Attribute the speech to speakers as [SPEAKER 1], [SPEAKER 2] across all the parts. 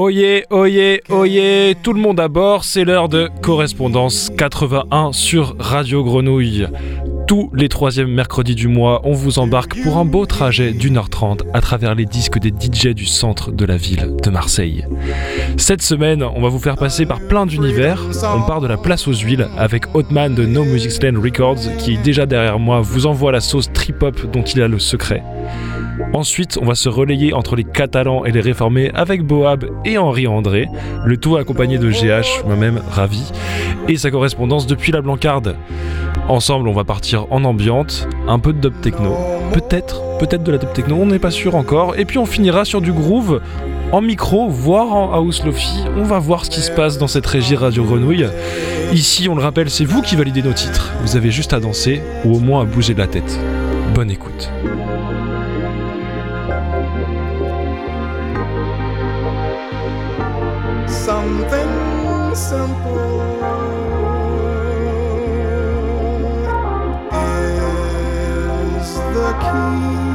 [SPEAKER 1] Oyez, oyez, oyez, tout le monde à bord, c'est l'heure de correspondance 81 sur Radio Grenouille. Tous les troisièmes mercredis du mois, on vous embarque pour un beau trajet d'une heure trente à travers les disques des DJ du centre de la ville de Marseille. Cette semaine, on va vous faire passer par plein d'univers. On part de la place aux huiles avec Hotman de No Music Slam Records qui, déjà derrière moi, vous envoie la sauce trip-hop dont il a le secret. Ensuite, on va se relayer entre les Catalans et les Réformés avec Boab et Henri André, le tout accompagné de GH, moi-même ravi, et sa correspondance depuis la Blancarde. Ensemble, on va partir en ambiante, un peu de dub techno, peut-être, peut-être de la dub techno, on n'est pas sûr encore, et puis on finira sur du groove en micro, voire en house lofi. On va voir ce qui se passe dans cette régie Radio Grenouille. Ici, on le rappelle, c'est vous qui validez nos titres. Vous avez juste à danser ou au moins à bouger de la tête. Bonne écoute.
[SPEAKER 2] Something simple is the key.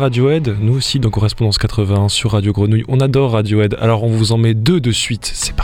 [SPEAKER 1] Radiohead Nous aussi dans Correspondance 81 sur Radio Grenouille. On adore Radiohead, alors on vous en met deux de suite. C'est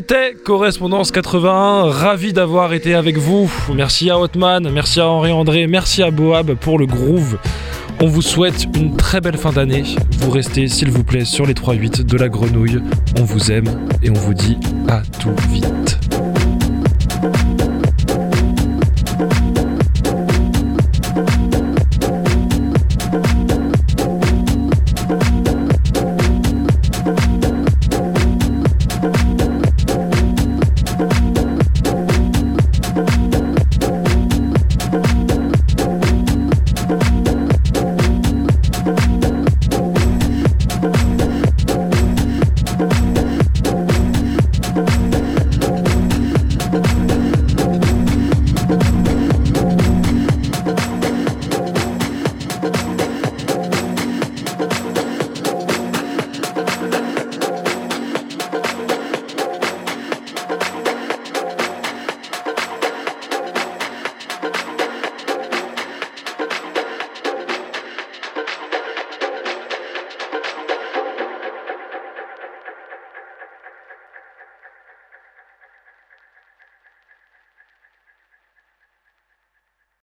[SPEAKER 1] C'était Correspondance 81, ravi d'avoir été avec vous. Merci à Hotman, merci à Henri-André, merci à Boab pour le groove. On vous souhaite une très belle fin d'année. Vous restez, s'il vous plaît, sur les 3-8 de la grenouille. On vous aime et on vous dit à tout vite.